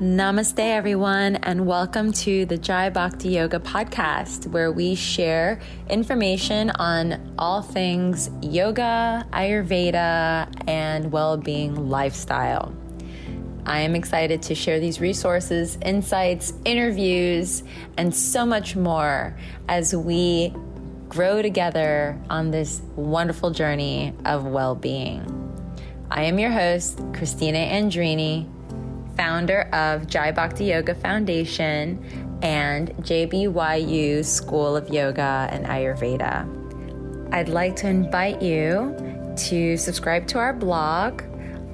Namaste, everyone, and welcome to the Jai Bhakti Yoga podcast, where we share information on all things yoga, Ayurveda, and well being lifestyle. I am excited to share these resources, insights, interviews, and so much more as we grow together on this wonderful journey of well being. I am your host, Christina Andrini founder of Jai Bhakti Yoga Foundation and JBYU School of Yoga and Ayurveda. I'd like to invite you to subscribe to our blog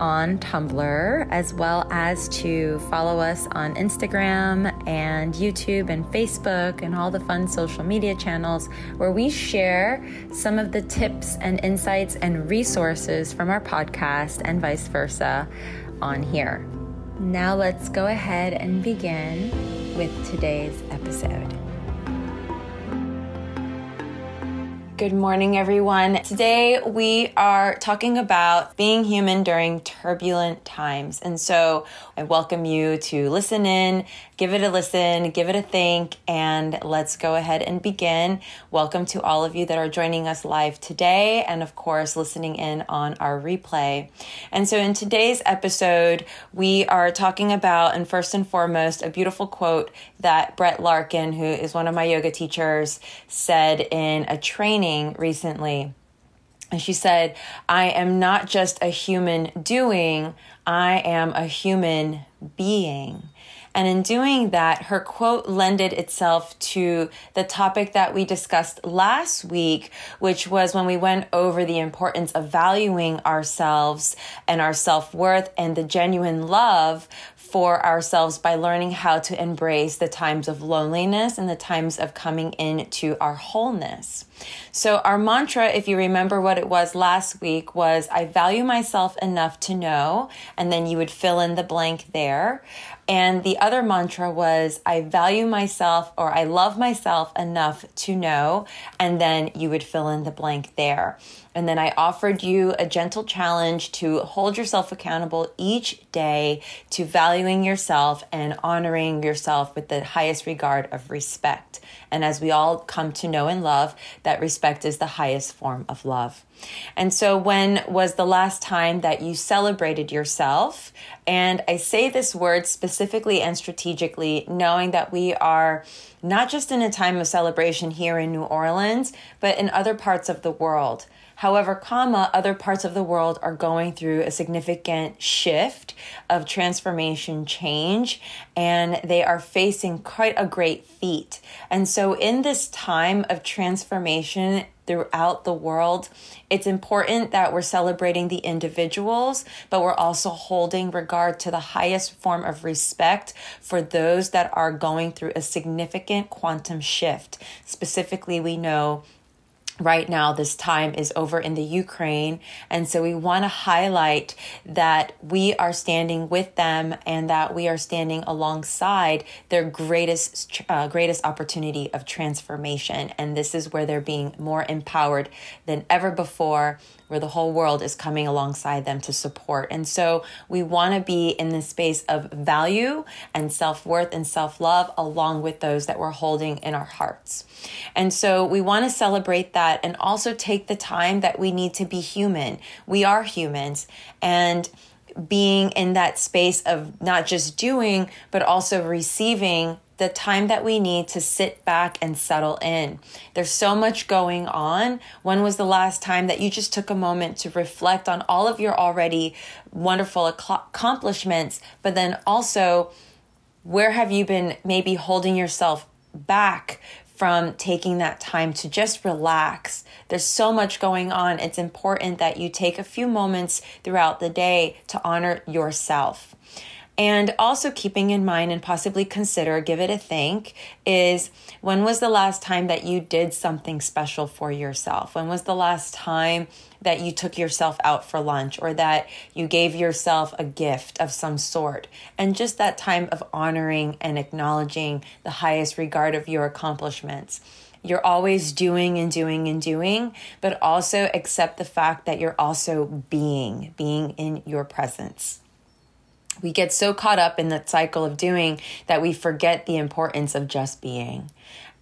on Tumblr, as well as to follow us on Instagram and YouTube and Facebook and all the fun social media channels where we share some of the tips and insights and resources from our podcast and vice versa on here. Now let's go ahead and begin with today's episode. Good morning, everyone. Today we are talking about being human during turbulent times. And so I welcome you to listen in, give it a listen, give it a think, and let's go ahead and begin. Welcome to all of you that are joining us live today, and of course, listening in on our replay. And so in today's episode, we are talking about, and first and foremost, a beautiful quote that Brett Larkin, who is one of my yoga teachers, said in a training recently. And she said, I am not just a human doing, I am a human being. And in doing that, her quote lended itself to the topic that we discussed last week, which was when we went over the importance of valuing ourselves and our self worth and the genuine love for ourselves by learning how to embrace the times of loneliness and the times of coming into our wholeness. So, our mantra, if you remember what it was last week, was I value myself enough to know, and then you would fill in the blank there. And the other mantra was I value myself or I love myself enough to know, and then you would fill in the blank there. And then I offered you a gentle challenge to hold yourself accountable each day to valuing yourself and honoring yourself with the highest regard of respect. And as we all come to know and love, that respect is the highest form of love. And so, when was the last time that you celebrated yourself? And I say this word specifically and strategically, knowing that we are not just in a time of celebration here in New Orleans, but in other parts of the world. However, comma, other parts of the world are going through a significant shift of transformation change and they are facing quite a great feat. And so in this time of transformation throughout the world, it's important that we're celebrating the individuals, but we're also holding regard to the highest form of respect for those that are going through a significant quantum shift. Specifically, we know right now this time is over in the Ukraine. And so we want to highlight that we are standing with them and that we are standing alongside their greatest uh, greatest opportunity of transformation. And this is where they're being more empowered than ever before where the whole world is coming alongside them to support. And so we want to be in this space of value and self worth and self love along with those that we're holding in our hearts. And so we want to celebrate that and also take the time that we need to be human. We are humans. And being in that space of not just doing, but also receiving the time that we need to sit back and settle in. There's so much going on. When was the last time that you just took a moment to reflect on all of your already wonderful accomplishments, but then also where have you been maybe holding yourself back from taking that time to just relax. There's so much going on. It's important that you take a few moments throughout the day to honor yourself. And also keeping in mind and possibly consider, give it a think, is when was the last time that you did something special for yourself? When was the last time that you took yourself out for lunch or that you gave yourself a gift of some sort? And just that time of honoring and acknowledging the highest regard of your accomplishments you're always doing and doing and doing, but also accept the fact that you're also being, being in your presence. We get so caught up in that cycle of doing that we forget the importance of just being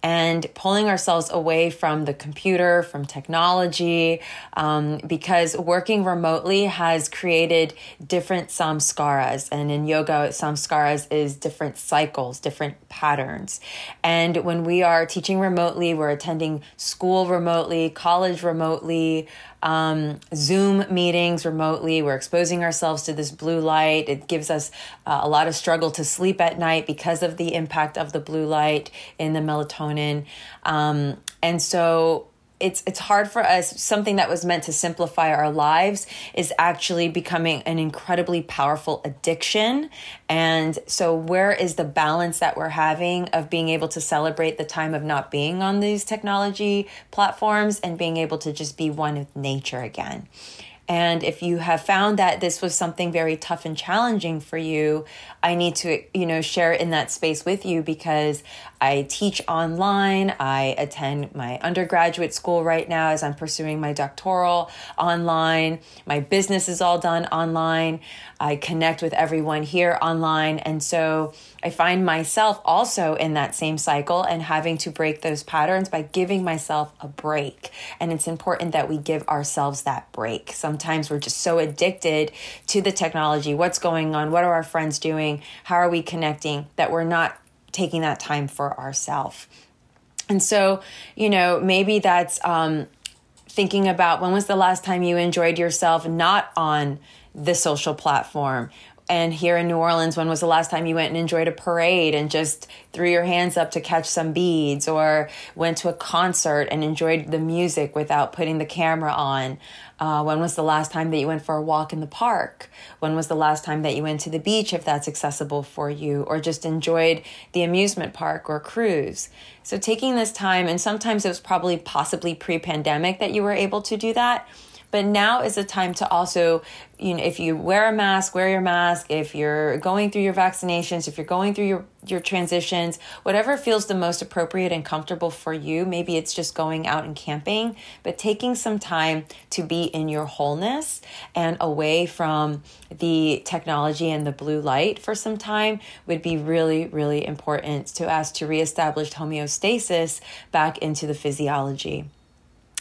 and pulling ourselves away from the computer, from technology, um, because working remotely has created different samskaras. And in yoga, samskaras is different cycles, different patterns. And when we are teaching remotely, we're attending school remotely, college remotely, um, Zoom meetings remotely. We're exposing ourselves to this blue light. It gives us uh, a lot of struggle to sleep at night because of the impact of the blue light in the melatonin. Um, and so it's it's hard for us something that was meant to simplify our lives is actually becoming an incredibly powerful addiction. And so where is the balance that we're having of being able to celebrate the time of not being on these technology platforms and being able to just be one with nature again and if you have found that this was something very tough and challenging for you, I need to, you know, share in that space with you because I teach online. I attend my undergraduate school right now as I'm pursuing my doctoral online. My business is all done online. I connect with everyone here online. And so I find myself also in that same cycle and having to break those patterns by giving myself a break. And it's important that we give ourselves that break. Sometimes we're just so addicted to the technology. What's going on? What are our friends doing? How are we connecting that we're not taking that time for ourselves? And so, you know, maybe that's um, thinking about when was the last time you enjoyed yourself not on the social platform and here in New Orleans, when was the last time you went and enjoyed a parade and just threw your hands up to catch some beads or went to a concert and enjoyed the music without putting the camera on? Uh, when was the last time that you went for a walk in the park? When was the last time that you went to the beach, if that's accessible for you, or just enjoyed the amusement park or cruise? So, taking this time, and sometimes it was probably possibly pre pandemic that you were able to do that but now is the time to also, you know, if you wear a mask, wear your mask. If you're going through your vaccinations, if you're going through your, your transitions, whatever feels the most appropriate and comfortable for you, maybe it's just going out and camping, but taking some time to be in your wholeness and away from the technology and the blue light for some time would be really, really important to us to reestablish homeostasis back into the physiology.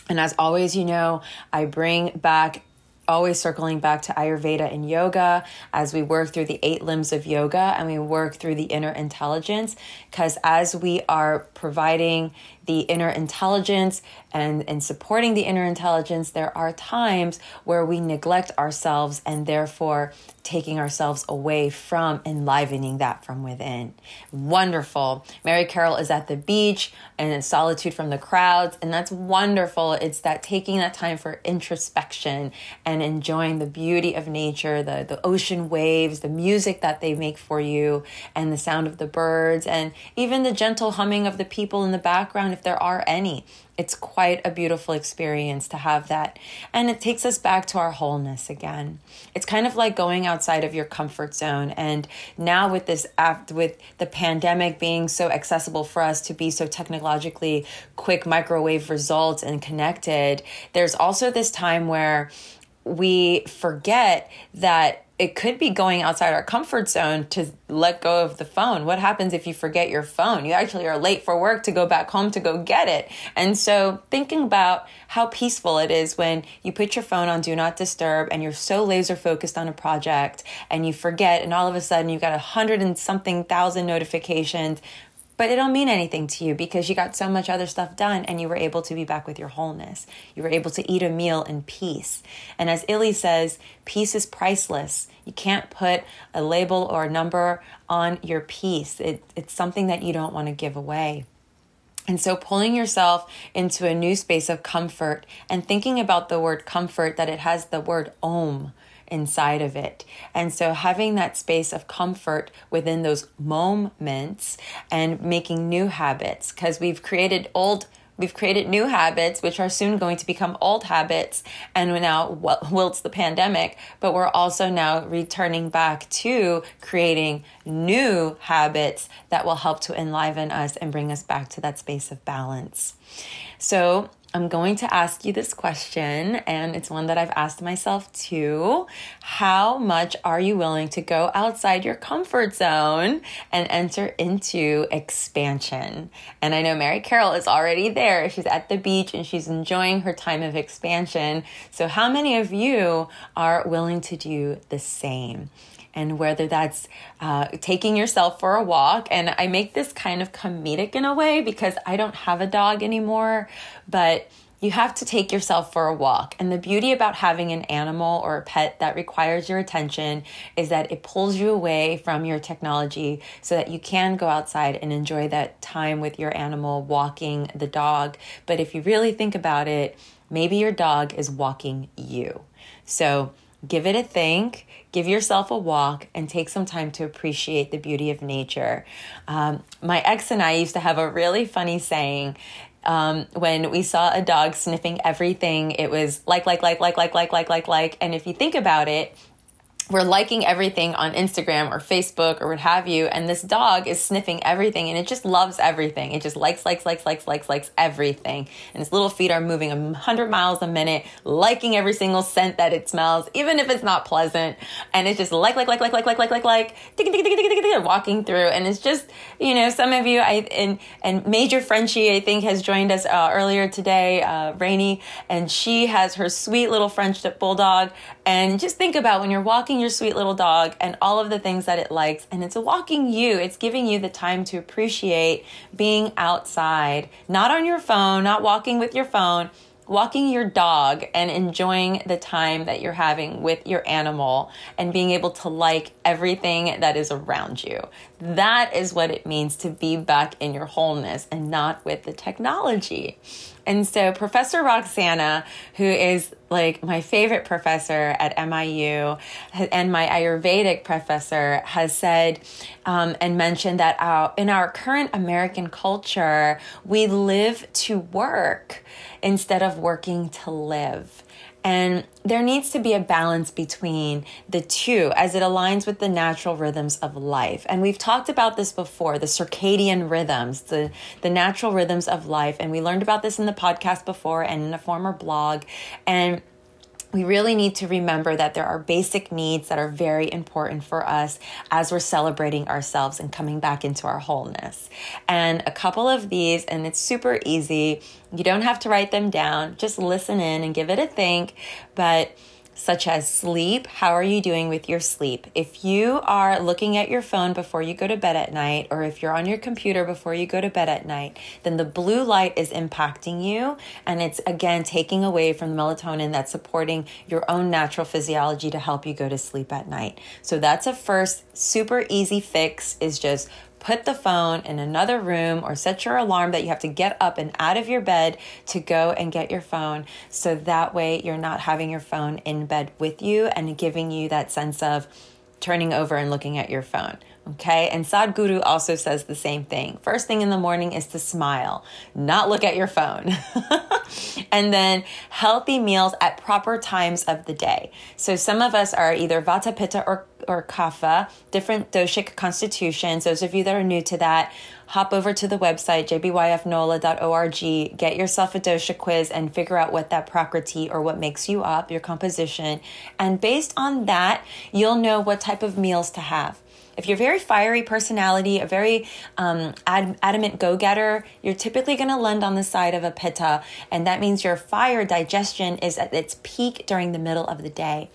And as always, you know, I bring back always circling back to Ayurveda and yoga as we work through the eight limbs of yoga and we work through the inner intelligence. Because as we are providing the inner intelligence and, and supporting the inner intelligence, there are times where we neglect ourselves and therefore taking ourselves away from enlivening that from within. Wonderful. Mary Carroll is at the beach and in solitude from the crowds, and that's wonderful. It's that taking that time for introspection and enjoying the beauty of nature, the, the ocean waves, the music that they make for you, and the sound of the birds, and even the gentle humming of the people in the background, if there are any. It's quite a beautiful experience to have that. And it takes us back to our wholeness again. It's kind of like going outside of your comfort zone. And now with this app, with the pandemic being so accessible for us to be so technologically quick microwave results and connected, there's also this time where we forget that it could be going outside our comfort zone to let go of the phone. What happens if you forget your phone? You actually are late for work to go back home to go get it. And so, thinking about how peaceful it is when you put your phone on do not disturb and you're so laser focused on a project and you forget, and all of a sudden you've got a hundred and something thousand notifications but it don't mean anything to you because you got so much other stuff done and you were able to be back with your wholeness. You were able to eat a meal in peace. And as Illy says, peace is priceless. You can't put a label or a number on your peace. It, it's something that you don't want to give away. And so, pulling yourself into a new space of comfort and thinking about the word comfort, that it has the word om, inside of it. And so having that space of comfort within those moments and making new habits because we've created old We've created new habits, which are soon going to become old habits, and we're now whilst the pandemic, but we're also now returning back to creating new habits that will help to enliven us and bring us back to that space of balance. So, I'm going to ask you this question, and it's one that I've asked myself too. How much are you willing to go outside your comfort zone and enter into expansion? And I know Mary Carol is already there. She's at the beach and she's enjoying her time of expansion. So, how many of you are willing to do the same? And whether that's uh, taking yourself for a walk. And I make this kind of comedic in a way because I don't have a dog anymore, but you have to take yourself for a walk. And the beauty about having an animal or a pet that requires your attention is that it pulls you away from your technology so that you can go outside and enjoy that time with your animal walking the dog. But if you really think about it, maybe your dog is walking you. So give it a think give yourself a walk and take some time to appreciate the beauty of nature. Um, my ex and I used to have a really funny saying. Um, when we saw a dog sniffing everything, it was like, like, like, like, like, like, like, like, like. And if you think about it, we're liking everything on Instagram or Facebook or what have you, and this dog is sniffing everything and it just loves everything. It just likes, likes, likes, likes, likes, likes everything. And its little feet are moving 100 miles a minute, liking every single scent that it smells, even if it's not pleasant. And it's just like, like, like, like, like, like, like, like, like, walking through. And it's just, you know, some of you, I, and, and Major Frenchie, I think, has joined us uh, earlier today, uh, Rainy, and she has her sweet little French bulldog. And just think about when you're walking your sweet little dog and all of the things that it likes. And it's walking you, it's giving you the time to appreciate being outside, not on your phone, not walking with your phone, walking your dog and enjoying the time that you're having with your animal and being able to like everything that is around you. That is what it means to be back in your wholeness and not with the technology. And so, Professor Roxana, who is like my favorite professor at MIU and my Ayurvedic professor, has said um, and mentioned that our, in our current American culture, we live to work instead of working to live. And there needs to be a balance between the two as it aligns with the natural rhythms of life. And we've talked about this before the circadian rhythms, the, the natural rhythms of life. And we learned about this in the podcast before and in a former blog. And we really need to remember that there are basic needs that are very important for us as we're celebrating ourselves and coming back into our wholeness. And a couple of these, and it's super easy. You don't have to write them down, just listen in and give it a think. But such as sleep. How are you doing with your sleep? If you are looking at your phone before you go to bed at night, or if you're on your computer before you go to bed at night, then the blue light is impacting you. And it's again taking away from the melatonin that's supporting your own natural physiology to help you go to sleep at night. So that's a first super easy fix is just put the phone in another room or set your alarm that you have to get up and out of your bed to go and get your phone. So that way you're not having your phone in bed with you and giving you that sense of turning over and looking at your phone. Okay, and Sadhguru also says the same thing. First thing in the morning is to smile, not look at your phone. and then healthy meals at proper times of the day. So some of us are either Vata, Pitta, or, or Kapha, different doshic constitutions. Those of you that are new to that, hop over to the website jbyfnola.org, get yourself a dosha quiz, and figure out what that prakriti or what makes you up, your composition. And based on that, you'll know what type of meals to have. If you're a very fiery personality, a very um, ad- adamant go getter, you're typically going to lend on the side of a pitta, and that means your fire digestion is at its peak during the middle of the day.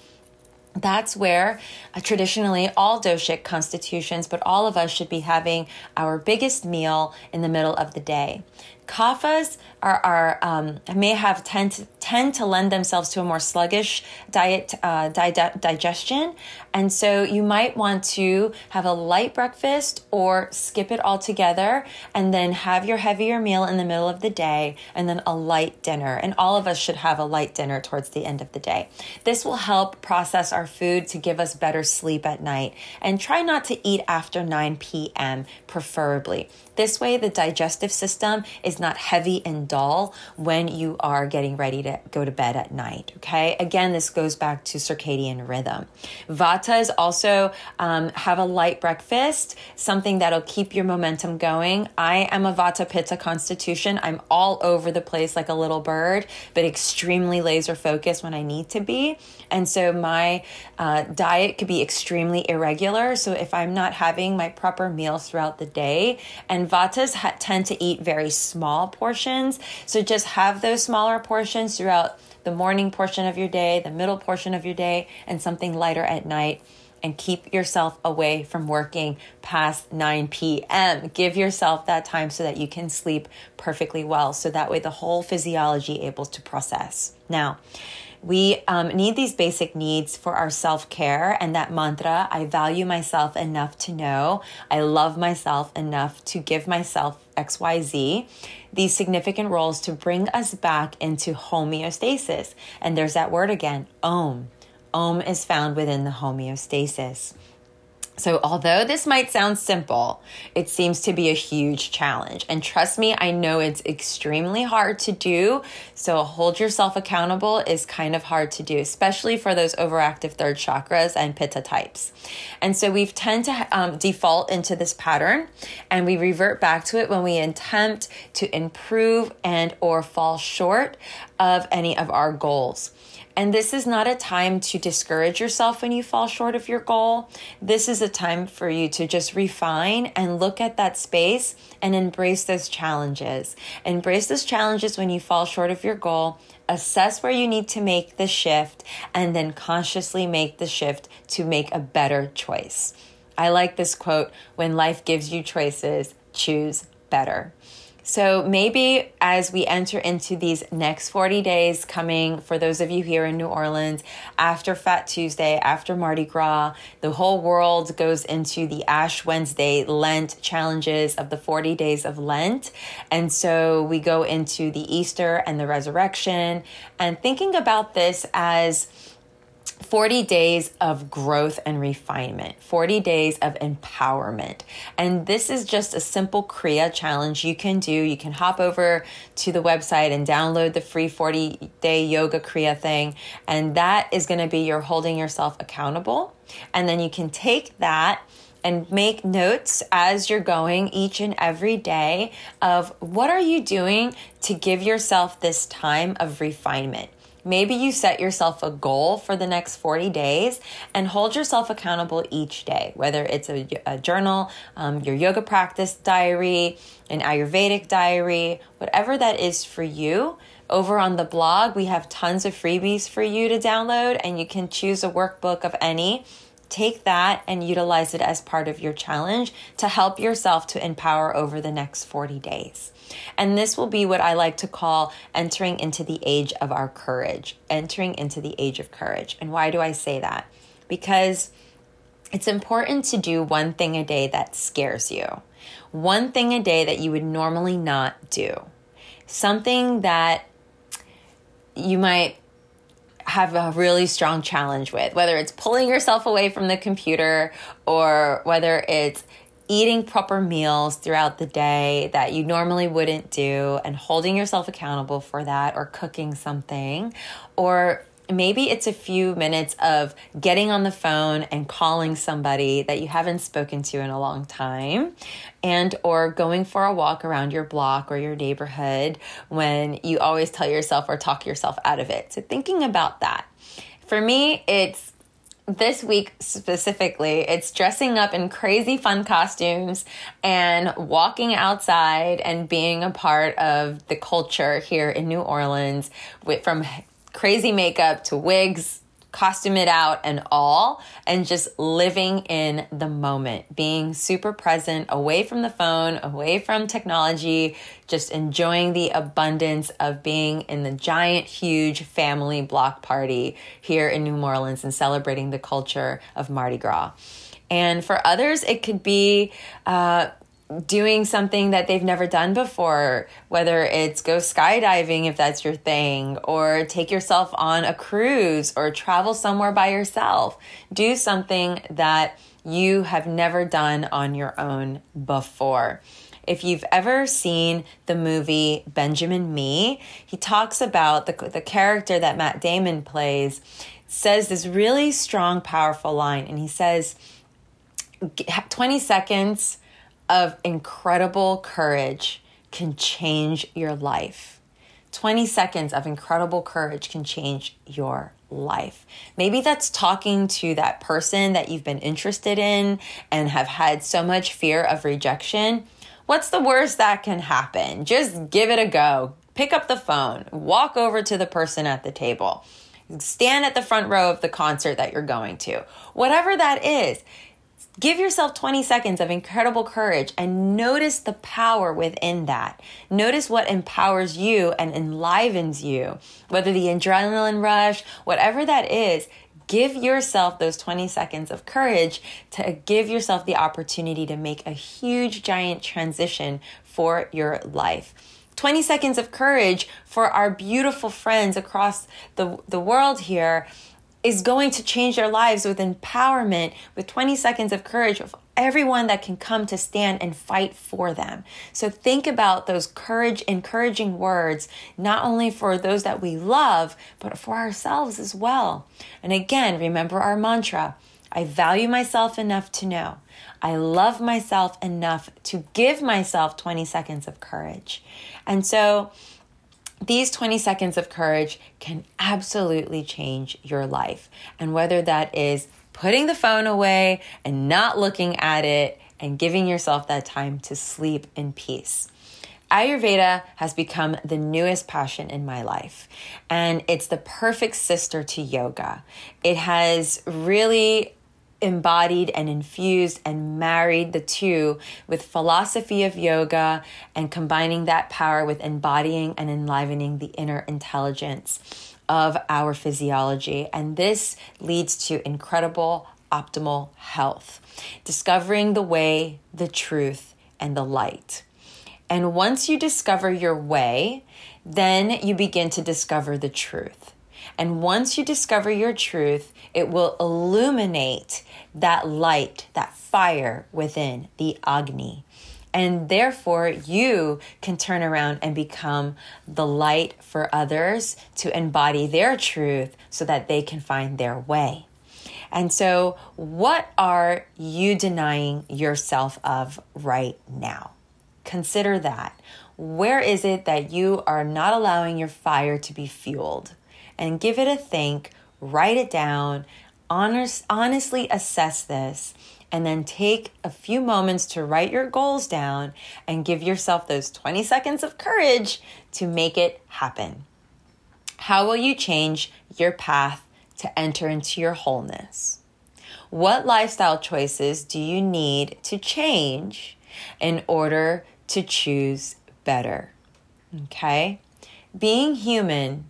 That's where uh, traditionally all doshic constitutions, but all of us should be having our biggest meal in the middle of the day. Kaphas are, are um, may have tend to, tend to lend themselves to a more sluggish diet uh, di- digestion, and so you might want to have a light breakfast or skip it altogether, and then have your heavier meal in the middle of the day, and then a light dinner. And all of us should have a light dinner towards the end of the day. This will help process our food to give us better sleep at night, and try not to eat after 9 p.m. preferably. This way, the digestive system is not heavy and dull when you are getting ready to go to bed at night. Okay. Again, this goes back to circadian rhythm. Vata is also um, have a light breakfast, something that'll keep your momentum going. I am a Vata Pitta constitution. I'm all over the place like a little bird, but extremely laser focused when I need to be. And so my uh, diet could be extremely irregular. So if I'm not having my proper meals throughout the day, and Vatas ha- tend to eat very small portions, so just have those smaller portions throughout the morning portion of your day, the middle portion of your day, and something lighter at night and keep yourself away from working past 9 p.m. Give yourself that time so that you can sleep perfectly well. So that way the whole physiology able to process. Now, we um, need these basic needs for our self care and that mantra I value myself enough to know, I love myself enough to give myself XYZ, these significant roles to bring us back into homeostasis. And there's that word again, Om. Om is found within the homeostasis. So, although this might sound simple, it seems to be a huge challenge. And trust me, I know it's extremely hard to do. So, hold yourself accountable is kind of hard to do, especially for those overactive third chakras and pitta types. And so, we tend to um, default into this pattern and we revert back to it when we attempt to improve and or fall short of any of our goals. And this is not a time to discourage yourself when you fall short of your goal. This is a time for you to just refine and look at that space and embrace those challenges. Embrace those challenges when you fall short of your goal. Assess where you need to make the shift and then consciously make the shift to make a better choice. I like this quote when life gives you choices, choose better. So maybe as we enter into these next 40 days coming for those of you here in New Orleans after Fat Tuesday, after Mardi Gras, the whole world goes into the Ash Wednesday Lent challenges of the 40 days of Lent. And so we go into the Easter and the resurrection and thinking about this as 40 days of growth and refinement, 40 days of empowerment. And this is just a simple Kriya challenge you can do. You can hop over to the website and download the free 40 day yoga Kriya thing. And that is going to be your holding yourself accountable. And then you can take that and make notes as you're going each and every day of what are you doing to give yourself this time of refinement Maybe you set yourself a goal for the next 40 days and hold yourself accountable each day, whether it's a, a journal, um, your yoga practice diary, an Ayurvedic diary, whatever that is for you. Over on the blog, we have tons of freebies for you to download, and you can choose a workbook of any take that and utilize it as part of your challenge to help yourself to empower over the next 40 days. And this will be what I like to call entering into the age of our courage, entering into the age of courage. And why do I say that? Because it's important to do one thing a day that scares you, one thing a day that you would normally not do, something that you might have a really strong challenge with, whether it's pulling yourself away from the computer or whether it's eating proper meals throughout the day that you normally wouldn't do and holding yourself accountable for that or cooking something. Or maybe it's a few minutes of getting on the phone and calling somebody that you haven't spoken to in a long time and or going for a walk around your block or your neighborhood when you always tell yourself or talk yourself out of it. So thinking about that. For me it's this week specifically, it's dressing up in crazy fun costumes and walking outside and being a part of the culture here in New Orleans with from crazy makeup to wigs costume it out and all, and just living in the moment, being super present, away from the phone, away from technology, just enjoying the abundance of being in the giant, huge family block party here in New Orleans and celebrating the culture of Mardi Gras. And for others, it could be uh, doing something that they've never done before, whether it's go skydiving if that's your thing, or take yourself on a cruise, or travel somewhere by yourself. Do something that you have never done on your own before. if you've ever seen the movie Benjamin Mee, he talks about the, the character that Matt Damon plays, says this really strong, powerful line. And he says, 20 seconds of incredible courage can change your life. 20 seconds of incredible courage can change your life. Maybe that's talking to that person that you've been interested in and have had so much fear of rejection. What's the worst that can happen? Just give it a go. Pick up the phone, walk over to the person at the table, stand at the front row of the concert that you're going to. Whatever that is, Give yourself 20 seconds of incredible courage and notice the power within that. Notice what empowers you and enlivens you, whether the adrenaline rush, whatever that is. Give yourself those 20 seconds of courage to give yourself the opportunity to make a huge, giant transition for your life. 20 seconds of courage for our beautiful friends across the, the world here is going to change their lives with empowerment, with 20 seconds of courage of everyone that can come to stand and fight for them. So think about those courage, encouraging words, not only for those that we love, but for ourselves as well. And again, remember our mantra I value myself enough to know. I love myself enough to give myself 20 seconds of courage. And so, these 20 seconds of courage can absolutely change your life. And whether that is putting the phone away and not looking at it and giving yourself that time to sleep in peace. Ayurveda has become the newest passion in my life, and it's the perfect sister to yoga. It has really embodied and infused and married the two with philosophy of yoga and combining that power with embodying and enlivening the inner intelligence of our physiology. And this leads to incredible optimal health, discovering the way, the truth, and the light. And once you discover your way, then you begin to discover the truth. And once you discover your truth, it will illuminate that light, that fire within the Agni. And therefore, you can turn around and become the light for others to embody their truth so that they can find their way. And so, what are you denying yourself of right now? Consider that. Where is it that you are not allowing your fire to be fueled? And give it a think, write it down, honest, honestly assess this and then take a few moments to write your goals down and give yourself those 20 seconds of courage to make it happen. How will you change your path to enter into your wholeness? What lifestyle choices do you need to change in order to choose better? Okay? Being human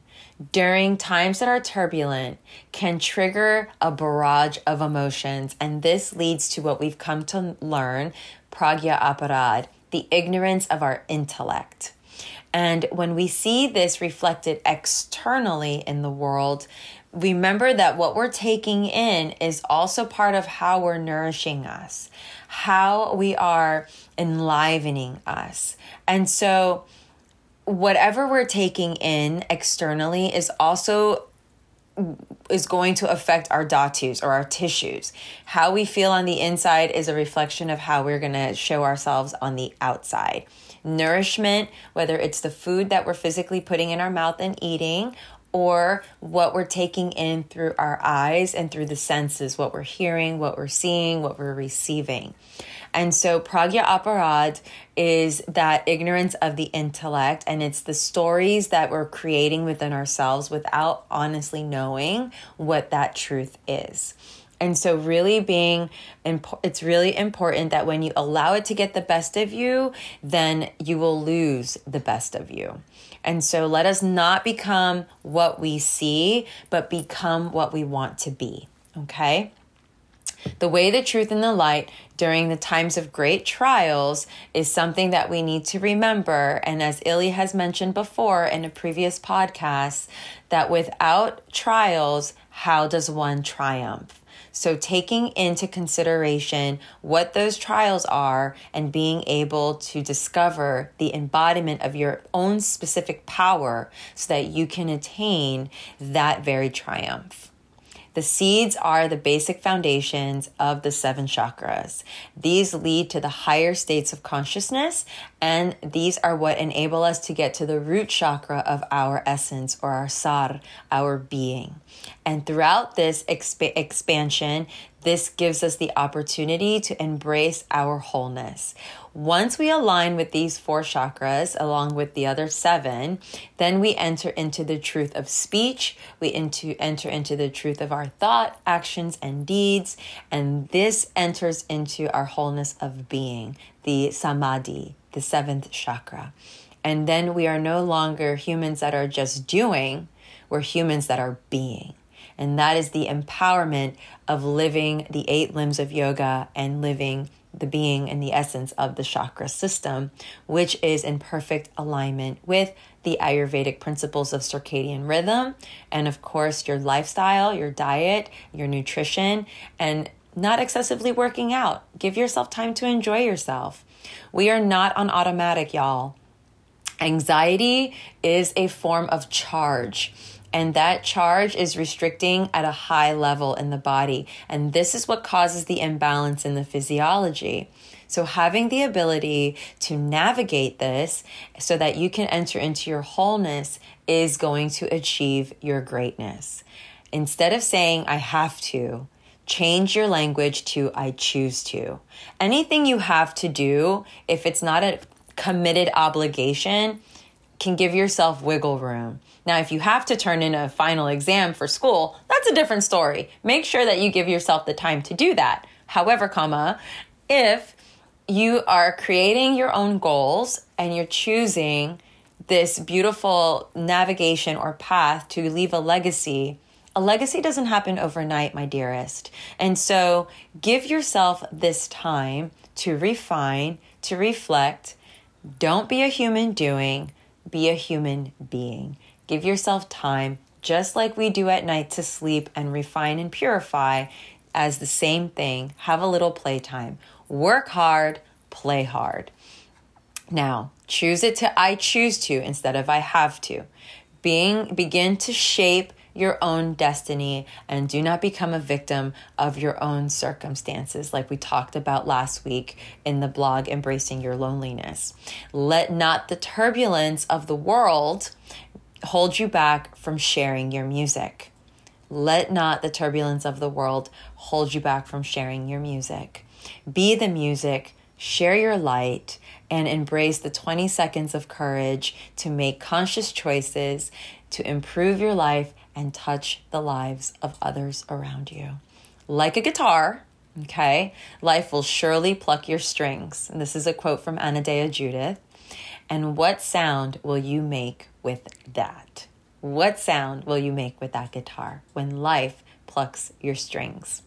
during times that are turbulent can trigger a barrage of emotions. And this leads to what we've come to learn pragya aparad, the ignorance of our intellect. And when we see this reflected externally in the world, remember that what we're taking in is also part of how we're nourishing us, how we are enlivening us. And so, whatever we're taking in externally is also is going to affect our dhatus or our tissues. How we feel on the inside is a reflection of how we're going to show ourselves on the outside. Nourishment, whether it's the food that we're physically putting in our mouth and eating, or what we're taking in through our eyes and through the senses, what we're hearing, what we're seeing, what we're receiving. And so Pragya Aparad is that ignorance of the intellect, and it's the stories that we're creating within ourselves without honestly knowing what that truth is. And so, really being, imp- it's really important that when you allow it to get the best of you, then you will lose the best of you. And so, let us not become what we see, but become what we want to be. Okay? The way, the truth, and the light during the times of great trials is something that we need to remember. And as Illy has mentioned before in a previous podcast, that without trials, how does one triumph? So, taking into consideration what those trials are and being able to discover the embodiment of your own specific power so that you can attain that very triumph. The seeds are the basic foundations of the seven chakras. These lead to the higher states of consciousness, and these are what enable us to get to the root chakra of our essence or our sar, our being. And throughout this exp- expansion, this gives us the opportunity to embrace our wholeness. Once we align with these four chakras, along with the other seven, then we enter into the truth of speech. We into, enter into the truth of our thought, actions, and deeds. And this enters into our wholeness of being, the samadhi, the seventh chakra. And then we are no longer humans that are just doing, we're humans that are being. And that is the empowerment of living the eight limbs of yoga and living the being and the essence of the chakra system, which is in perfect alignment with the Ayurvedic principles of circadian rhythm, and of course, your lifestyle, your diet, your nutrition, and not excessively working out. Give yourself time to enjoy yourself. We are not on automatic, y'all. Anxiety is a form of charge and that charge is restricting at a high level in the body. And this is what causes the imbalance in the physiology. So, having the ability to navigate this so that you can enter into your wholeness is going to achieve your greatness. Instead of saying, I have to, change your language to I choose to. Anything you have to do, if it's not a committed obligation, can give yourself wiggle room. Now, if you have to turn in a final exam for school, that's a different story. Make sure that you give yourself the time to do that. However, comma, if you are creating your own goals and you're choosing this beautiful navigation or path to leave a legacy, a legacy doesn't happen overnight, my dearest. And so give yourself this time to refine, to reflect. Don't be a human doing, be a human being. Give yourself time, just like we do at night to sleep and refine and purify, as the same thing. Have a little playtime. Work hard, play hard. Now, choose it to I choose to instead of I have to. Being begin to shape your own destiny and do not become a victim of your own circumstances, like we talked about last week in the blog Embracing Your Loneliness. Let not the turbulence of the world hold you back from sharing your music. Let not the turbulence of the world hold you back from sharing your music. Be the music, share your light, and embrace the 20 seconds of courage to make conscious choices to improve your life and touch the lives of others around you. Like a guitar, okay, life will surely pluck your strings. And this is a quote from Anodea Judith. And what sound will you make with that? What sound will you make with that guitar when life plucks your strings?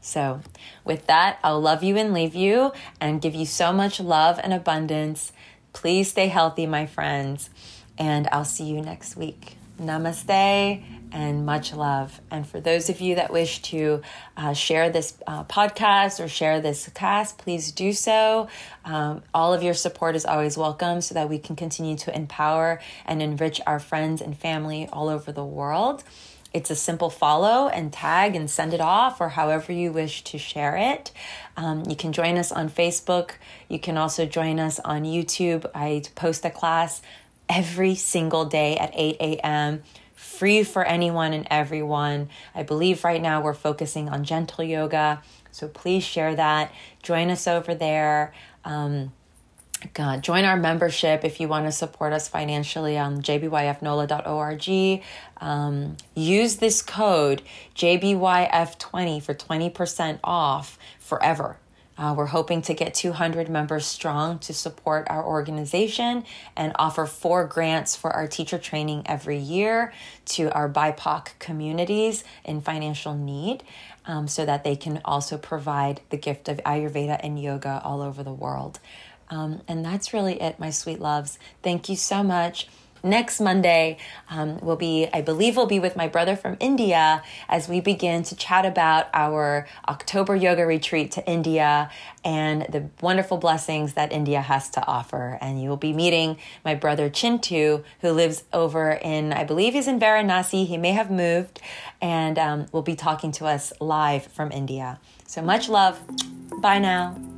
So, with that, I'll love you and leave you and give you so much love and abundance. Please stay healthy, my friends, and I'll see you next week. Namaste and much love. And for those of you that wish to uh, share this uh, podcast or share this cast, please do so. Um, all of your support is always welcome so that we can continue to empower and enrich our friends and family all over the world. It's a simple follow and tag and send it off, or however you wish to share it. Um, you can join us on Facebook. You can also join us on YouTube. I post a class every single day at 8 a.m free for anyone and everyone. I believe right now we're focusing on gentle yoga. So please share that. Join us over there. Um, God, join our membership if you want to support us financially on jbyfnola.org. Um, use this code JBYF20 for 20% off forever. Uh, we're hoping to get 200 members strong to support our organization and offer four grants for our teacher training every year to our BIPOC communities in financial need um, so that they can also provide the gift of Ayurveda and yoga all over the world. Um, and that's really it, my sweet loves. Thank you so much. Next Monday um, will be, I believe, will be with my brother from India as we begin to chat about our October yoga retreat to India and the wonderful blessings that India has to offer. And you will be meeting my brother Chintu, who lives over in, I believe he's in Varanasi. He may have moved, and um, will be talking to us live from India. So much love. Bye now.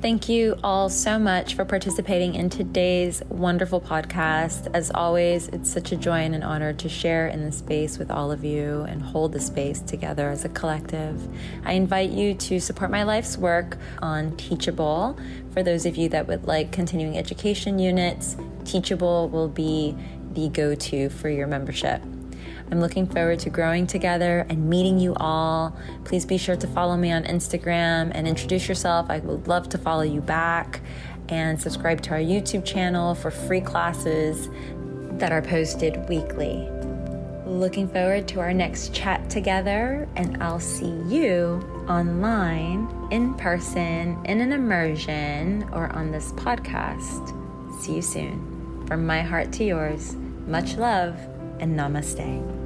Thank you all so much for participating in today's wonderful podcast. As always, it's such a joy and an honor to share in the space with all of you and hold the space together as a collective. I invite you to support my life's work on Teachable. For those of you that would like continuing education units, Teachable will be the go to for your membership. I'm looking forward to growing together and meeting you all. Please be sure to follow me on Instagram and introduce yourself. I would love to follow you back and subscribe to our YouTube channel for free classes that are posted weekly. Looking forward to our next chat together, and I'll see you online, in person, in an immersion, or on this podcast. See you soon. From my heart to yours, much love and namaste.